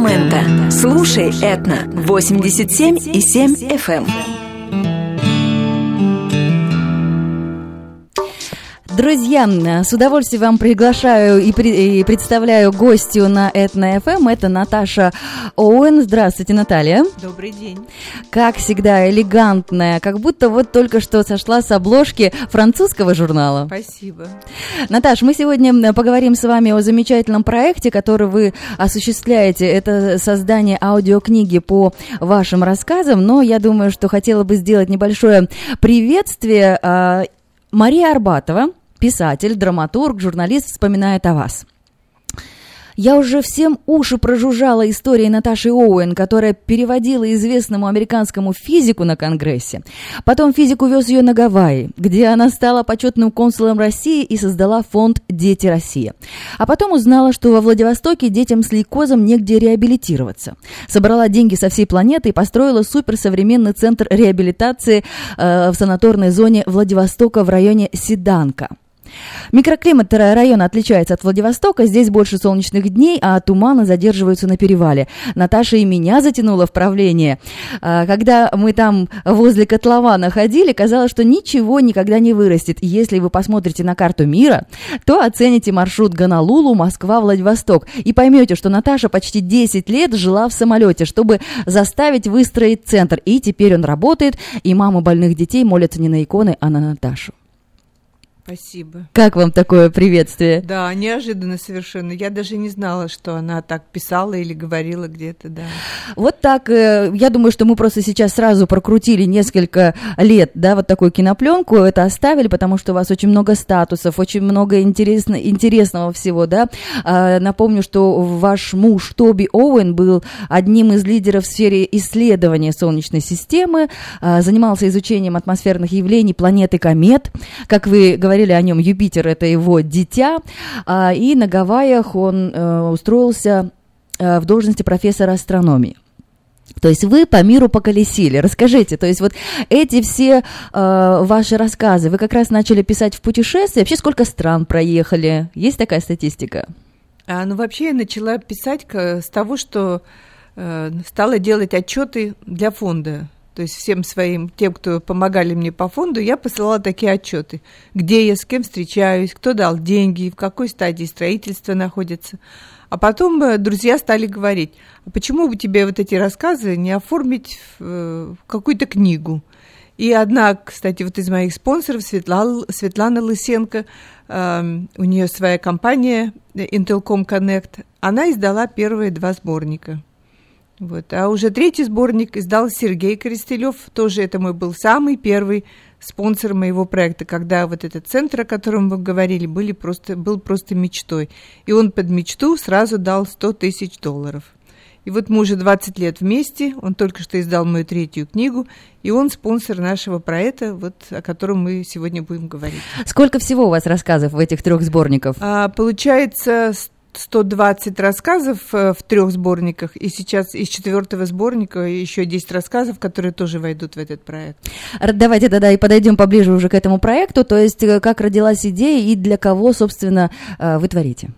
Сакраменто. Слушай Этна 87 и 7 FM. Друзья, с удовольствием вам приглашаю и, при, и представляю гостью на Этно ФМ. Это Наташа Оуэн. Здравствуйте, Наталья. Добрый день. Как всегда, элегантная, как будто вот только что сошла с обложки французского журнала. Спасибо. Наташ, мы сегодня поговорим с вами о замечательном проекте, который вы осуществляете. Это создание аудиокниги по вашим рассказам, но я думаю, что хотела бы сделать небольшое приветствие. А, Мария Арбатова, писатель, драматург, журналист вспоминает о вас. Я уже всем уши прожужжала историей Наташи Оуэн, которая переводила известному американскому физику на Конгрессе. Потом физик увез ее на Гавайи, где она стала почетным консулом России и создала фонд «Дети России». А потом узнала, что во Владивостоке детям с лейкозом негде реабилитироваться. Собрала деньги со всей планеты и построила суперсовременный центр реабилитации э, в санаторной зоне Владивостока в районе Седанка. Микроклимат района отличается от Владивостока. Здесь больше солнечных дней, а туманы задерживаются на перевале. Наташа и меня затянула в правление. А, когда мы там возле котлована ходили, казалось, что ничего никогда не вырастет. Если вы посмотрите на карту мира, то оцените маршрут Гонолулу, Москва, Владивосток и поймете, что Наташа почти 10 лет жила в самолете, чтобы заставить выстроить центр. И теперь он работает, и мамы больных детей молятся не на иконы, а на Наташу. Спасибо. Как вам такое приветствие? Да, неожиданно совершенно. Я даже не знала, что она так писала или говорила где-то, да. Вот так, э, я думаю, что мы просто сейчас сразу прокрутили несколько лет, да, вот такую кинопленку, это оставили, потому что у вас очень много статусов, очень много интересно, интересного всего, да. А, напомню, что ваш муж Тоби Оуэн был одним из лидеров в сфере исследования Солнечной системы, а, занимался изучением атмосферных явлений планеты комет, как вы говорите, говорили о нем, Юпитер это его дитя, а, и на Гавайях он э, устроился э, в должности профессора астрономии. То есть вы по миру поколесили. Расскажите, то есть вот эти все э, ваши рассказы, вы как раз начали писать в путешествии. Вообще сколько стран проехали? Есть такая статистика? А, ну вообще я начала писать с того, что стала делать отчеты для фонда то есть всем своим, тем, кто помогали мне по фонду, я посылала такие отчеты, где я, с кем встречаюсь, кто дал деньги, в какой стадии строительства находится. А потом э, друзья стали говорить, а почему бы тебе вот эти рассказы не оформить в, э, какую-то книгу? И одна, кстати, вот из моих спонсоров, Светлана, Светлана Лысенко, э, у нее своя компания Intelcom Connect, она издала первые два сборника – вот. А уже третий сборник издал Сергей Коростелев. Тоже это мой был самый первый спонсор моего проекта, когда вот этот центр, о котором вы говорили, были просто, был просто мечтой. И он под мечту сразу дал 100 тысяч долларов. И вот мы уже 20 лет вместе, он только что издал мою третью книгу, и он спонсор нашего проекта, вот, о котором мы сегодня будем говорить. Сколько всего у вас рассказов в этих трех сборниках? А, получается 120 рассказов э, в трех сборниках, и сейчас из четвертого сборника еще 10 рассказов, которые тоже войдут в этот проект. Давайте тогда и подойдем поближе уже к этому проекту, то есть э, как родилась идея и для кого, собственно, э, вы творите?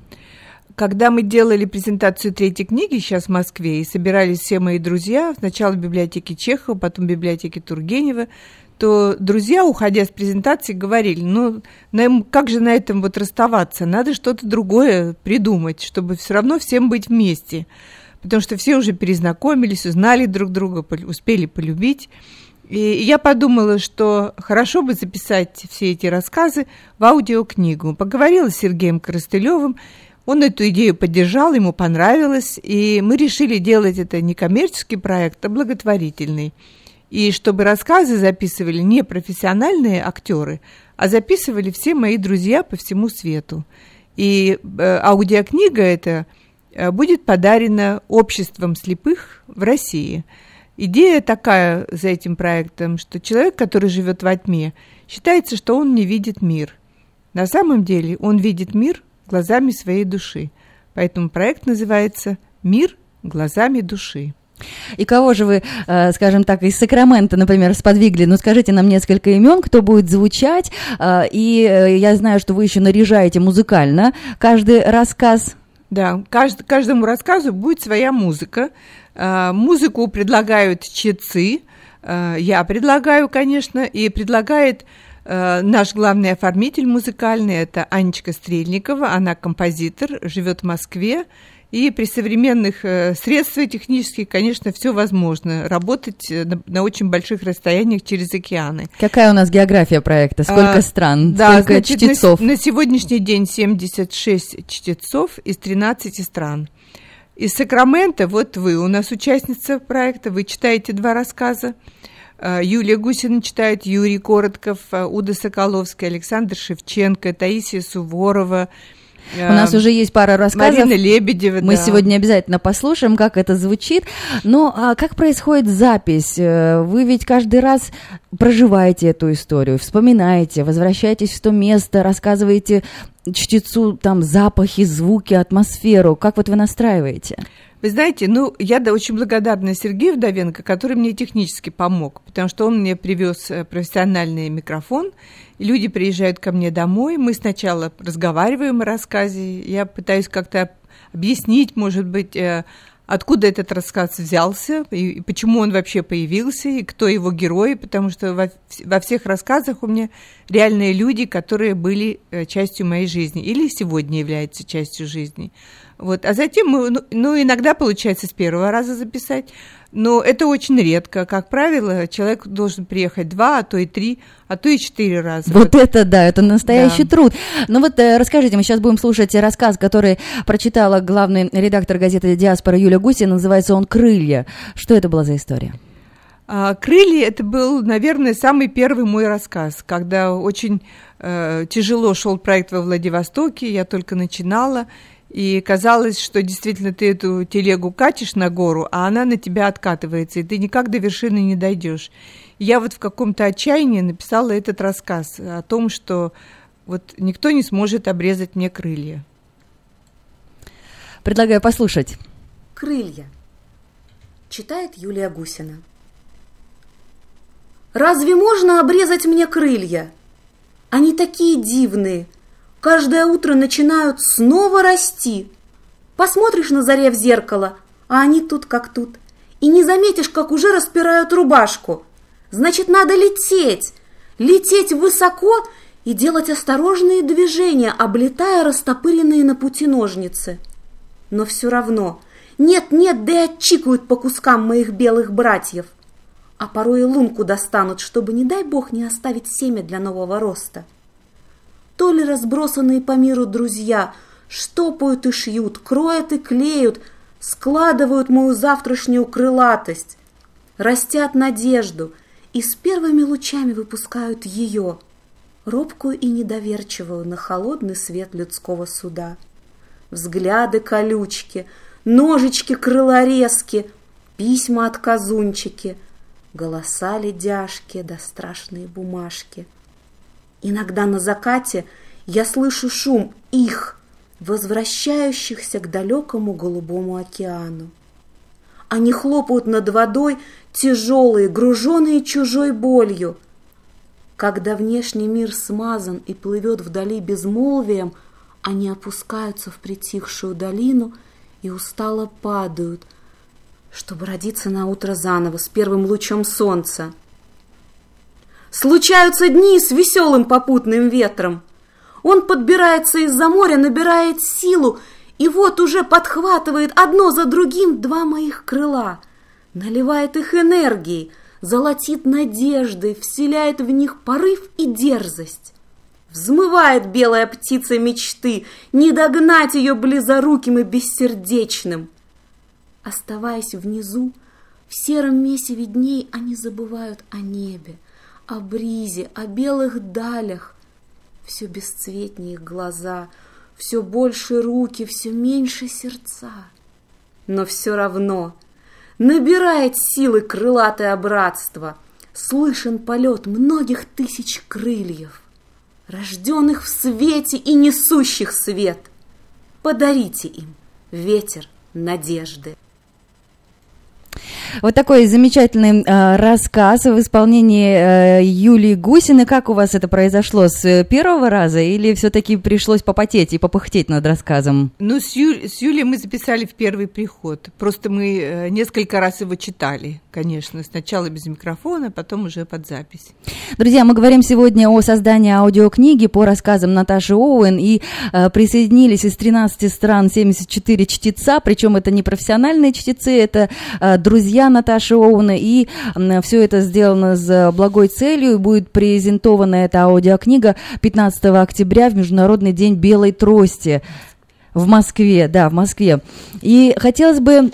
Когда мы делали презентацию третьей книги сейчас в Москве и собирались все мои друзья, сначала в библиотеке Чехова, потом в библиотеке Тургенева, то друзья, уходя с презентации, говорили, ну, как же на этом вот расставаться? Надо что-то другое придумать, чтобы все равно всем быть вместе. Потому что все уже перезнакомились, узнали друг друга, успели полюбить. И я подумала, что хорошо бы записать все эти рассказы в аудиокнигу. Поговорила с Сергеем Коростылевым, он эту идею поддержал, ему понравилось, и мы решили делать это не коммерческий проект, а благотворительный и чтобы рассказы записывали не профессиональные актеры, а записывали все мои друзья по всему свету. И э, аудиокнига эта э, будет подарена обществом слепых в России. Идея такая за этим проектом, что человек, который живет во тьме, считается, что он не видит мир. На самом деле он видит мир глазами своей души. Поэтому проект называется «Мир глазами души». И кого же вы, э, скажем так, из Сакрамента, например, сподвигли? Ну, скажите нам несколько имен, кто будет звучать. Э, и э, я знаю, что вы еще наряжаете музыкально каждый рассказ. Да, кажд, каждому рассказу будет своя музыка. Музыку предлагают чтецы, э, я предлагаю, конечно, и предлагает наш главный оформитель музыкальный, это Анечка Стрельникова, она композитор, живет в Москве, и при современных э, средствах технических, конечно, все возможно. Работать э, на, на очень больших расстояниях через океаны. Какая у нас география проекта? Сколько а, стран? Да, Сколько значит, чтецов? На, на сегодняшний день 76 чтецов из 13 стран. Из Сакрамента, вот вы, у нас участница проекта, вы читаете два рассказа. Э, Юлия Гусина читает, Юрий Коротков, Уда Соколовская, Александр Шевченко, Таисия Суворова, у нас уже есть пара рассказов. Марина Лебедева, Мы да. сегодня обязательно послушаем, как это звучит. Но а как происходит запись? Э, вы ведь каждый раз проживаете эту историю, вспоминаете, возвращаетесь в то место, рассказываете чтецу там запахи, звуки, атмосферу. Как вот вы настраиваете? Вы знаете, ну, я да, очень благодарна Сергею Вдовенко, который мне технически помог, потому что он мне привез э, профессиональный микрофон, люди приезжают ко мне домой, мы сначала разговариваем о рассказе, я пытаюсь как-то объяснить, может быть, э, откуда этот рассказ взялся, и почему он вообще появился, и кто его герои, потому что во, во всех рассказах у меня реальные люди, которые были э, частью моей жизни или сегодня являются частью жизни. Вот. А затем мы, ну, ну, иногда получается с первого раза записать, но это очень редко. Как правило, человек должен приехать два, а то и три, а то и четыре раза. Вот, вот. это да, это настоящий да. труд. Ну вот э, расскажите, мы сейчас будем слушать рассказ, который прочитала главный редактор газеты «Диаспора» Юля Гуси, называется он «Крылья». Что это была за история? А, «Крылья» — это был, наверное, самый первый мой рассказ, когда очень э, тяжело шел проект во Владивостоке, я только начинала, и казалось, что действительно ты эту телегу катишь на гору, а она на тебя откатывается, и ты никак до вершины не дойдешь. Я вот в каком-то отчаянии написала этот рассказ о том, что вот никто не сможет обрезать мне крылья. Предлагаю послушать. Крылья. Читает Юлия Гусина. Разве можно обрезать мне крылья? Они такие дивные – каждое утро начинают снова расти. Посмотришь на заре в зеркало, а они тут как тут. И не заметишь, как уже распирают рубашку. Значит, надо лететь, лететь высоко и делать осторожные движения, облетая растопыренные на пути ножницы. Но все равно нет-нет, да и отчикают по кускам моих белых братьев. А порой и лунку достанут, чтобы, не дай бог, не оставить семя для нового роста то ли разбросанные по миру друзья штопают и шьют, кроют и клеют, складывают мою завтрашнюю крылатость, растят надежду и с первыми лучами выпускают ее, робкую и недоверчивую на холодный свет людского суда. Взгляды колючки, ножички крылорезки, письма от казунчики, голоса ледяшки да страшные бумажки — Иногда на закате я слышу шум их, возвращающихся к далекому голубому океану. Они хлопают над водой, тяжелые, груженные чужой болью. Когда внешний мир смазан и плывет вдали безмолвием, они опускаются в притихшую долину и устало падают, чтобы родиться на утро заново с первым лучом солнца. Случаются дни с веселым попутным ветром. Он подбирается из-за моря, набирает силу, и вот уже подхватывает одно за другим два моих крыла, наливает их энергией, золотит надеждой, вселяет в них порыв и дерзость. Взмывает белая птица мечты, не догнать ее близоруким и бессердечным. Оставаясь внизу, в сером месиве дней они забывают о небе, о бризе, о белых далях. Все бесцветнее глаза, все больше руки, все меньше сердца. Но все равно набирает силы крылатое братство, слышен полет многих тысяч крыльев, рожденных в свете и несущих свет. Подарите им ветер надежды. Вот такой замечательный э, рассказ в исполнении э, Юлии Гусины. Как у вас это произошло? С первого раза или все-таки пришлось попотеть и попыхтеть над рассказом? Ну, с, Ю... с Юлей мы записали в первый приход. Просто мы э, несколько раз его читали, конечно. Сначала без микрофона, потом уже под запись. Друзья, мы говорим сегодня о создании аудиокниги по рассказам Наташи Оуэн. И э, присоединились из 13 стран 74 чтеца. Причем это не профессиональные чтецы, это э, друзья Наташи Оуэна. И э, все это сделано с благой целью. И будет презентована эта аудиокнига 15 октября в Международный день белой трости. В Москве, да, в Москве. И хотелось бы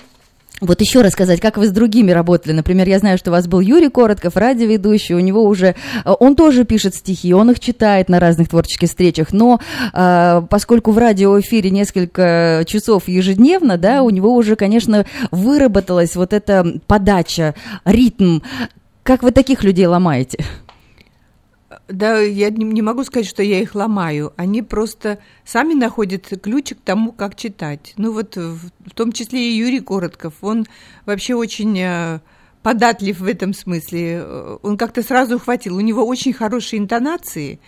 вот еще рассказать, как вы с другими работали. Например, я знаю, что у вас был Юрий Коротков, радиоведущий, у него уже... Э, он тоже пишет стихи, он их читает на разных творческих встречах, но э, поскольку в радиоэфире несколько часов ежедневно, да, у него уже, конечно, выработалась вот эта подача, ритм. Как вы таких людей ломаете? Да, я не, не могу сказать, что я их ломаю. Они просто сами находят ключ к тому, как читать. Ну вот в, в том числе и Юрий Коротков. Он вообще очень э, податлив в этом смысле. Он как-то сразу ухватил. У него очень хорошие интонации,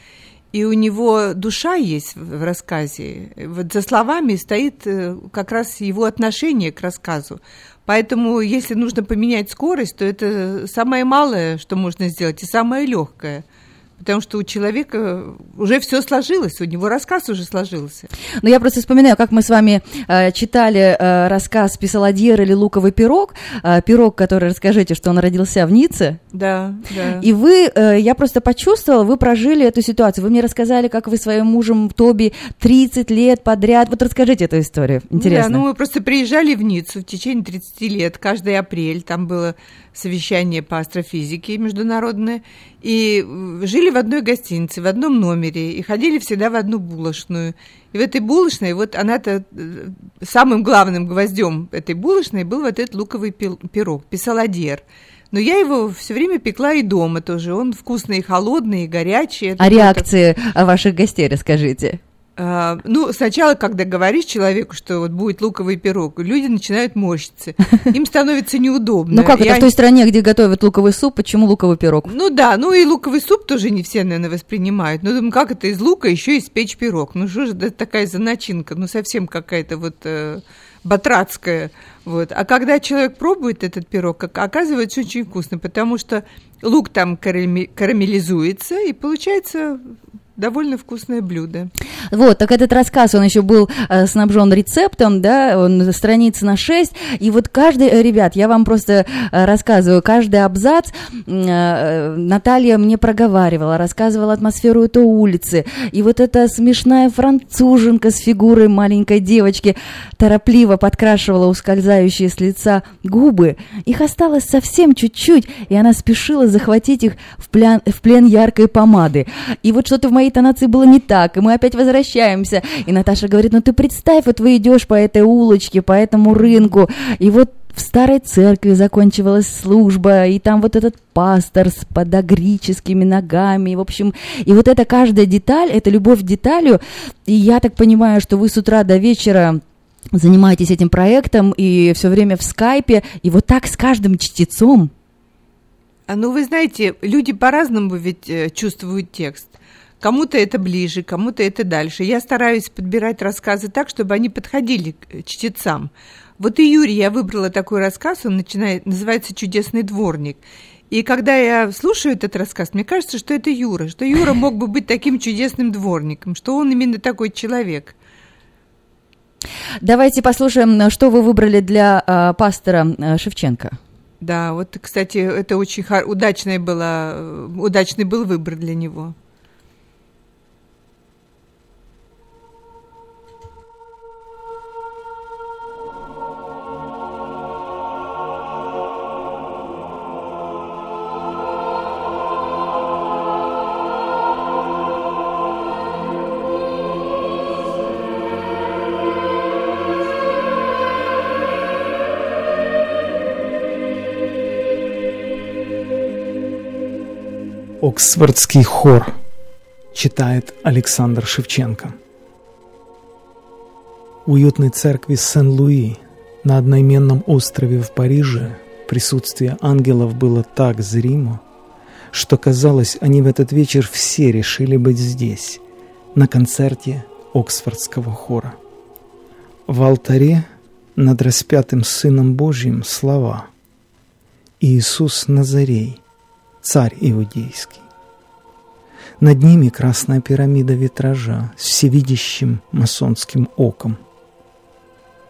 и у него душа есть в рассказе. Вот за словами стоит э, как раз его отношение к рассказу. Поэтому, если нужно поменять скорость, то это самое малое, что можно сделать, и самое легкое – потому что у человека уже все сложилось, у него рассказ уже сложился. Но я просто вспоминаю, как мы с вами э, читали э, рассказ «Писаладьер» или «Луковый пирог», э, пирог, который, расскажите, что он родился в Ницце. Да, да. И вы, э, я просто почувствовала, вы прожили эту ситуацию, вы мне рассказали, как вы своим мужем Тоби 30 лет подряд, вот расскажите эту историю, интересно. Да, ну мы просто приезжали в Ниццу в течение 30 лет, каждый апрель, там было совещание по астрофизике международное, и жили в одной гостинице, в одном номере, и ходили всегда в одну булочную. И в этой булочной, вот она-то э, самым главным гвоздем этой булочной был вот этот луковый пирог, писаладьер. Но я его все время пекла и дома тоже. Он вкусный, и холодный, и горячий. Это а реакции так... ваших гостей расскажите. А, ну, сначала, когда говоришь человеку, что вот будет луковый пирог, люди начинают морщиться. Им становится неудобно. Ну как это в той стране, где готовят луковый суп, почему луковый пирог? Ну да, ну и луковый суп тоже не все, наверное, воспринимают. Ну, думаю, как это из лука еще испечь пирог? Ну что же это такая за начинка? Ну совсем какая-то вот э, батрацкая. Вот. А когда человек пробует этот пирог, оказывается, очень вкусно, потому что лук там карамелизуется, и получается довольно вкусное блюдо. Вот, так этот рассказ, он еще был э, снабжен рецептом, да, он страниц на 6, и вот каждый, э, ребят, я вам просто э, рассказываю, каждый абзац э, Наталья мне проговаривала, рассказывала атмосферу этой улицы, и вот эта смешная француженка с фигурой маленькой девочки торопливо подкрашивала ускользающие с лица губы, их осталось совсем чуть-чуть, и она спешила захватить их в плен, в плен яркой помады. И вот что-то в моей интонации было не так, и мы опять возвращаемся. И Наташа говорит, ну ты представь, вот вы идешь по этой улочке, по этому рынку, и вот в старой церкви закончилась служба, и там вот этот пастор с подогрическими ногами, в общем, и вот эта каждая деталь, это любовь к деталю, и я так понимаю, что вы с утра до вечера занимаетесь этим проектом и все время в скайпе, и вот так с каждым чтецом. А ну, вы знаете, люди по-разному ведь э, чувствуют текст. Кому-то это ближе, кому-то это дальше. Я стараюсь подбирать рассказы так, чтобы они подходили к чтецам. Вот и Юрий, я выбрала такой рассказ, он начинает, называется «Чудесный дворник». И когда я слушаю этот рассказ, мне кажется, что это Юра, что Юра мог бы быть таким чудесным дворником, что он именно такой человек. Давайте послушаем, что вы выбрали для э, пастора э, Шевченко. Да, вот, кстати, это очень удачный, было, э, удачный был выбор для него. Оксфордский хор, читает Александр Шевченко. Уютной церкви Сен-Луи на одноименном острове в Париже Присутствие ангелов было так зримо, что казалось, они в этот вечер все решили быть здесь, на концерте Оксфордского хора. В алтаре над распятым Сыном Божьим слова «Иисус Назарей, царь иудейский». Над ними красная пирамида витража с всевидящим масонским оком.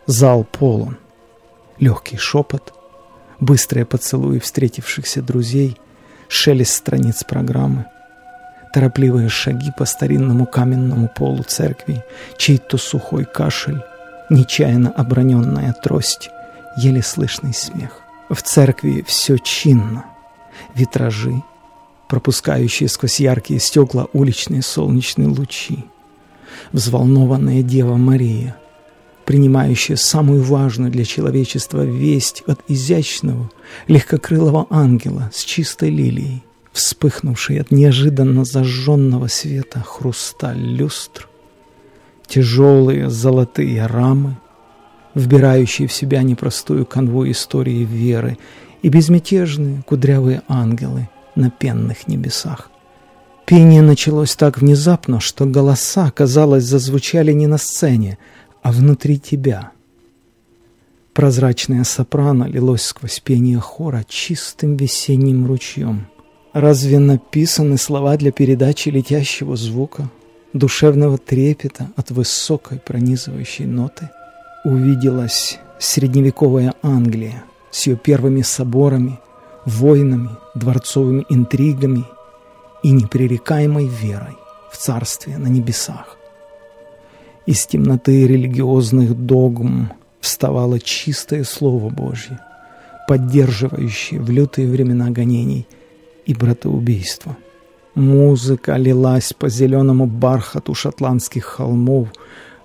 Зал полон. Легкий шепот, быстрые поцелуи встретившихся друзей, шелест страниц программы, торопливые шаги по старинному каменному полу церкви, чей-то сухой кашель, нечаянно оброненная трость, еле слышный смех. В церкви все чинно. Витражи, пропускающие сквозь яркие стекла уличные солнечные лучи. Взволнованная Дева Мария, принимающая самую важную для человечества весть от изящного, легкокрылого ангела с чистой лилией, вспыхнувшей от неожиданно зажженного света хрусталь люстр, тяжелые золотые рамы, вбирающие в себя непростую канву истории веры и безмятежные кудрявые ангелы – на пенных небесах. Пение началось так внезапно, что голоса, казалось, зазвучали не на сцене, а внутри тебя. Прозрачное сопрано лилось сквозь пение хора чистым весенним ручьем. Разве написаны слова для передачи летящего звука, душевного трепета от высокой пронизывающей ноты? Увиделась средневековая Англия с ее первыми соборами – войнами, дворцовыми интригами и непререкаемой верой в царствие на небесах. Из темноты религиозных догм вставало чистое Слово Божье, поддерживающее в лютые времена гонений и братоубийства. Музыка лилась по зеленому бархату шотландских холмов,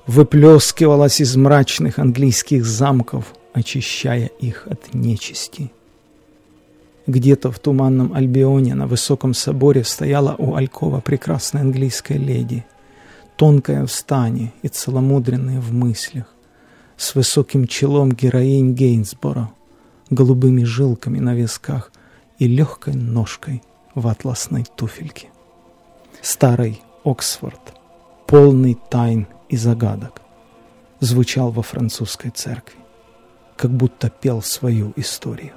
выплескивалась из мрачных английских замков, очищая их от нечисти. Где-то в туманном Альбионе на высоком соборе стояла у Алькова прекрасная английская леди, тонкая в стане и целомудренная в мыслях, с высоким челом героинь Гейнсборо, голубыми жилками на висках и легкой ножкой в атласной туфельке. Старый Оксфорд, полный тайн и загадок, звучал во французской церкви, как будто пел свою историю.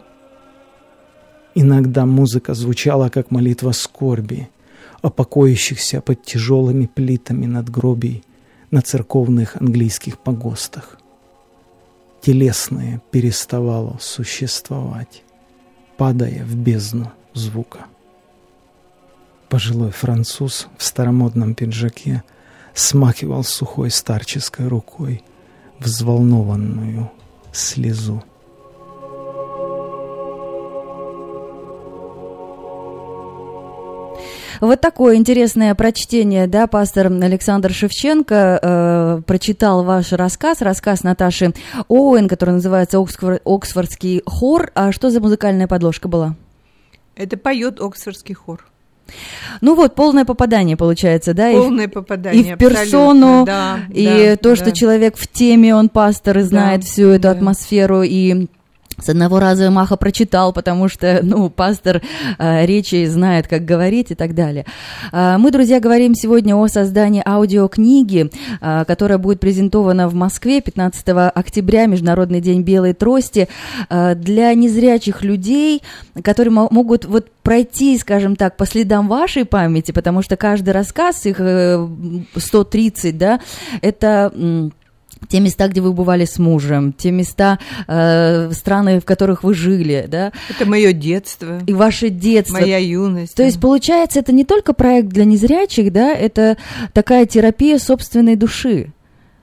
Иногда музыка звучала, как молитва скорби, о покоящихся под тяжелыми плитами надгробий на церковных английских погостах. Телесное переставало существовать, падая в бездну звука. Пожилой француз в старомодном пиджаке смахивал сухой старческой рукой взволнованную слезу. Вот такое интересное прочтение, да, пастор Александр Шевченко э, прочитал ваш рассказ, рассказ Наташи Оуэн, который называется Оксфор, «Оксфордский хор». А что за музыкальная подложка была? Это поет Оксфордский хор. Ну вот, полное попадание получается, да? Полное и, попадание, И в персону, да, и да, то, да. что человек в теме, он пастор и знает Да, всю эту да. атмосферу, и с одного раза Маха прочитал, потому что, ну, пастор э, речи знает, как говорить и так далее. А, мы, друзья, говорим сегодня о создании аудиокниги, а, которая будет презентована в Москве 15 октября, Международный день белой трости, а, для незрячих людей, которые мо- могут вот пройти, скажем так, по следам вашей памяти, потому что каждый рассказ, их э, 130, да, это... те места, где вы бывали с мужем, те места, э, страны, в которых вы жили, да, Это мое детство, и ваше детство. моя юность. То есть, получается, это не только проект для незрячих, да, это такая терапия собственной души.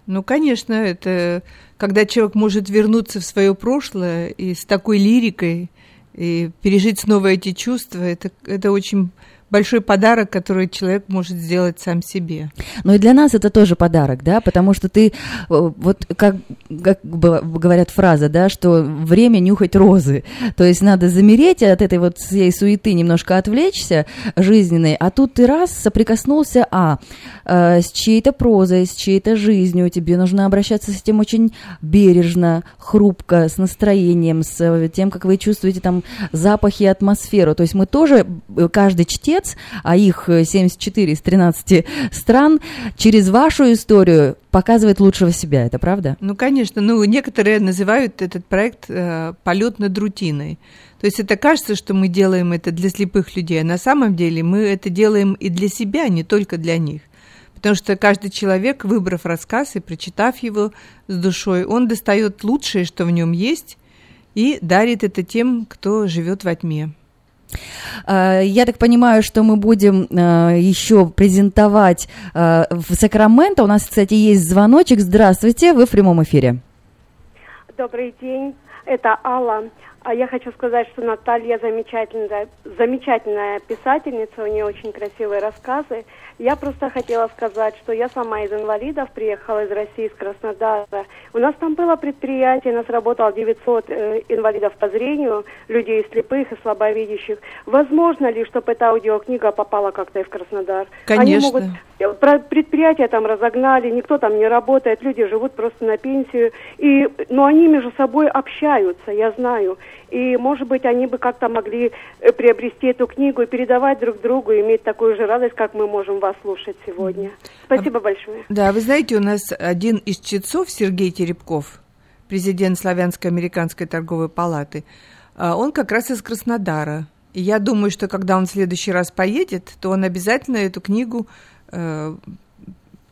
Ну, конечно, это когда человек может вернуться в свое прошлое и с такой лирикой и пережить снова эти чувства, это, это очень большой подарок, который человек может сделать сам себе. Но и для нас это тоже подарок, да, потому что ты, э, вот как, как говорят фраза, да, что время нюхать розы, то есть надо замереть от этой вот всей суеты, немножко отвлечься жизненной, а тут ты раз соприкоснулся, а, э, с чьей-то прозой, с чьей-то жизнью, тебе нужно обращаться с этим очень бережно, хрупко, с настроением, с тем, как вы чувствуете там запахи атмосферу, то есть мы тоже, э, каждый чтец, а их 74 из 13 стран, через вашу историю показывает лучшего себя, это правда? Ну, конечно. Ну, некоторые называют этот проект э, полет над рутиной. То есть это кажется, что мы делаем это для слепых людей, а на самом деле мы это делаем и для себя, не только для них. Потому что каждый человек, выбрав рассказ и прочитав его с душой, он достает лучшее, что в нем есть, и дарит это тем, кто живет во тьме. А, я так понимаю, что мы будем а, еще презентовать а, в Сакраменто. У нас, кстати, есть звоночек. Здравствуйте, вы в прямом эфире. Добрый день, это Алла. А я хочу сказать, что Наталья замечательная, замечательная писательница, у нее очень красивые рассказы. Я просто хотела сказать, что я сама из инвалидов приехала из России, из Краснодара. У нас там было предприятие, у нас работало 900 э, инвалидов по зрению, людей слепых и слабовидящих. Возможно ли, чтобы эта аудиокнига попала как-то и в Краснодар? Конечно. Они могут... Э, предприятия там разогнали, никто там не работает, люди живут просто на пенсию. И... Но они между собой общаются, я знаю. И, может быть, они бы как-то могли э, приобрести эту книгу и передавать друг другу, и иметь такую же радость, как мы можем вас слушать сегодня. Спасибо а, большое. Да, вы знаете, у нас один из чтецов, Сергей Теребков, президент Славянско-американской торговой палаты, а, он как раз из Краснодара. И я думаю, что когда он в следующий раз поедет, то он обязательно эту книгу э,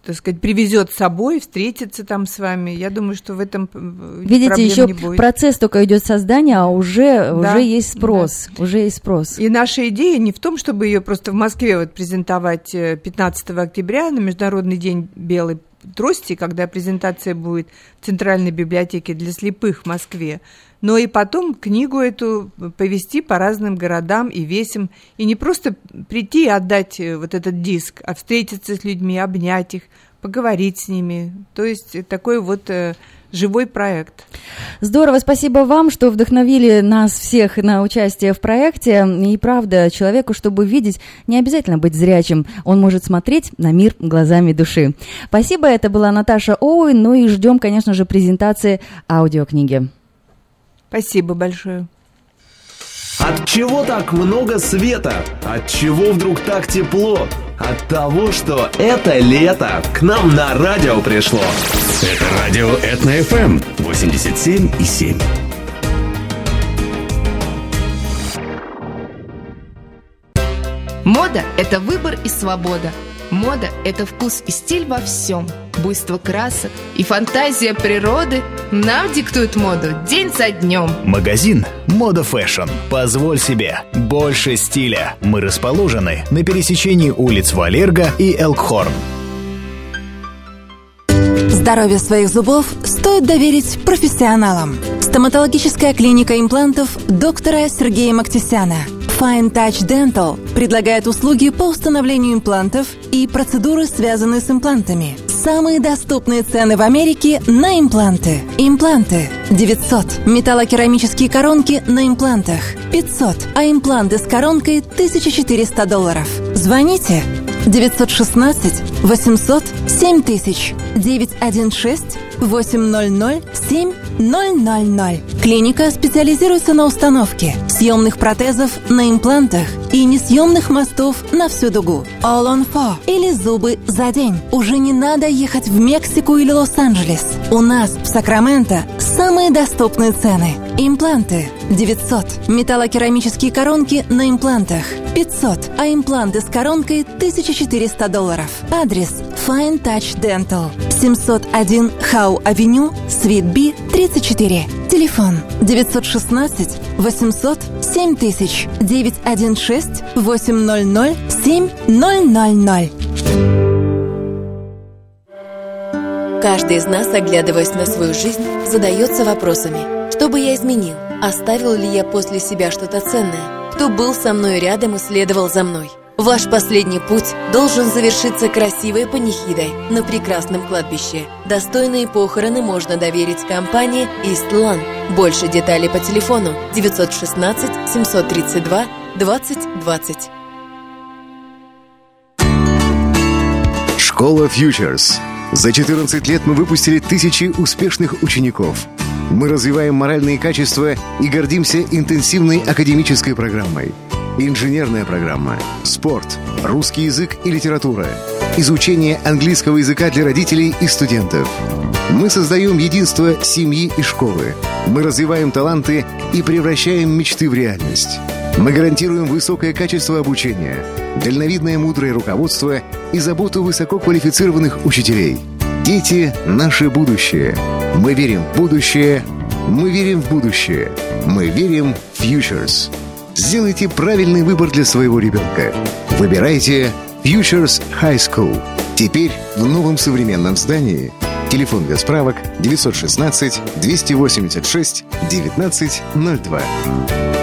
так сказать, привезет с собой, встретится там с вами. Я думаю, что в этом э, Видите, еще не будет. процесс только идет создания, а уже, да, уже есть спрос. Да. Уже есть спрос. И наша идея не в том, чтобы ее просто в Москве вот презентовать 15 э, октября на Международный день белой трости, когда презентация будет в Центральной библиотеке для слепых в Москве, но и потом книгу эту повести по разным городам и весям, и не просто прийти и отдать э, вот этот диск, а встретиться с людьми, обнять их, поговорить с ними. То есть такой вот э, живой проект. Здорово, спасибо вам, что вдохновили нас всех на участие в проекте. И правда, человеку, чтобы видеть, не обязательно быть зрячим. Он может смотреть на мир глазами души. Спасибо, это была Наташа Оуэн. Ну и ждем, конечно же, презентации аудиокниги. Спасибо большое. От чего так много света? От чего вдруг так тепло? От того, что это лето к нам на радио пришло. Это радио Этно-ФМ 87,7. Мода – это выбор и свобода. Мода – это вкус и стиль во всем – буйство красок и фантазия природы нам диктуют моду день за днем. Магазин «Мода Fashion». Позволь себе больше стиля. Мы расположены на пересечении улиц Walerga и Elkhorn. Здоровье своих зубов стоит доверить профессионалам. Стоматологическая клиника имплантов доктора Сергея Мактисяна – Fine Touch Dental предлагает услуги по установлению имплантов и процедуры, связанные с имплантами. Самые доступные цены в Америке на импланты. Импланты 900. Металлокерамические коронки на имплантах 500. А импланты с коронкой 1400 долларов. Звоните 916 800 7000 916 800 7000. Клиника специализируется на установке съемных протезов на имплантах и несъемных мостов на всю дугу. All on four или зубы за день. Уже не надо ехать в Мексику или Лос-Анджелес. У нас в Сакраменто самые доступные цены. Импланты 900. Металлокерамические коронки на имплантах 500. А импланты с коронкой 1400 долларов. Адрес Fine Touch Dental 701 Хау Авеню, Свит Би 34. Телефон 916 800 7000 916 800 7000. Каждый из нас, оглядываясь на свою жизнь, задается вопросами. Что бы я изменил? Оставил ли я после себя что-то ценное? Кто был со мной рядом и следовал за мной? Ваш последний путь должен завершиться красивой панихидой на прекрасном кладбище. Достойные похороны можно доверить компании «Истлан». Больше деталей по телефону 916 732 2020. Школа Futures. За 14 лет мы выпустили тысячи успешных учеников. Мы развиваем моральные качества и гордимся интенсивной академической программой – инженерная программа, спорт, русский язык и литература, изучение английского языка для родителей и студентов. Мы создаем единство семьи и школы. Мы развиваем таланты и превращаем мечты в реальность. Мы гарантируем высокое качество обучения, дальновидное мудрое руководство и заботу высококвалифицированных учителей. Дети – наше будущее. Мы верим в будущее. Мы верим в будущее. Мы верим в Futures. Сделайте правильный выбор для своего ребенка. Выбирайте Futures High School. Теперь в новом современном здании. Телефон для справок 916 286 1902.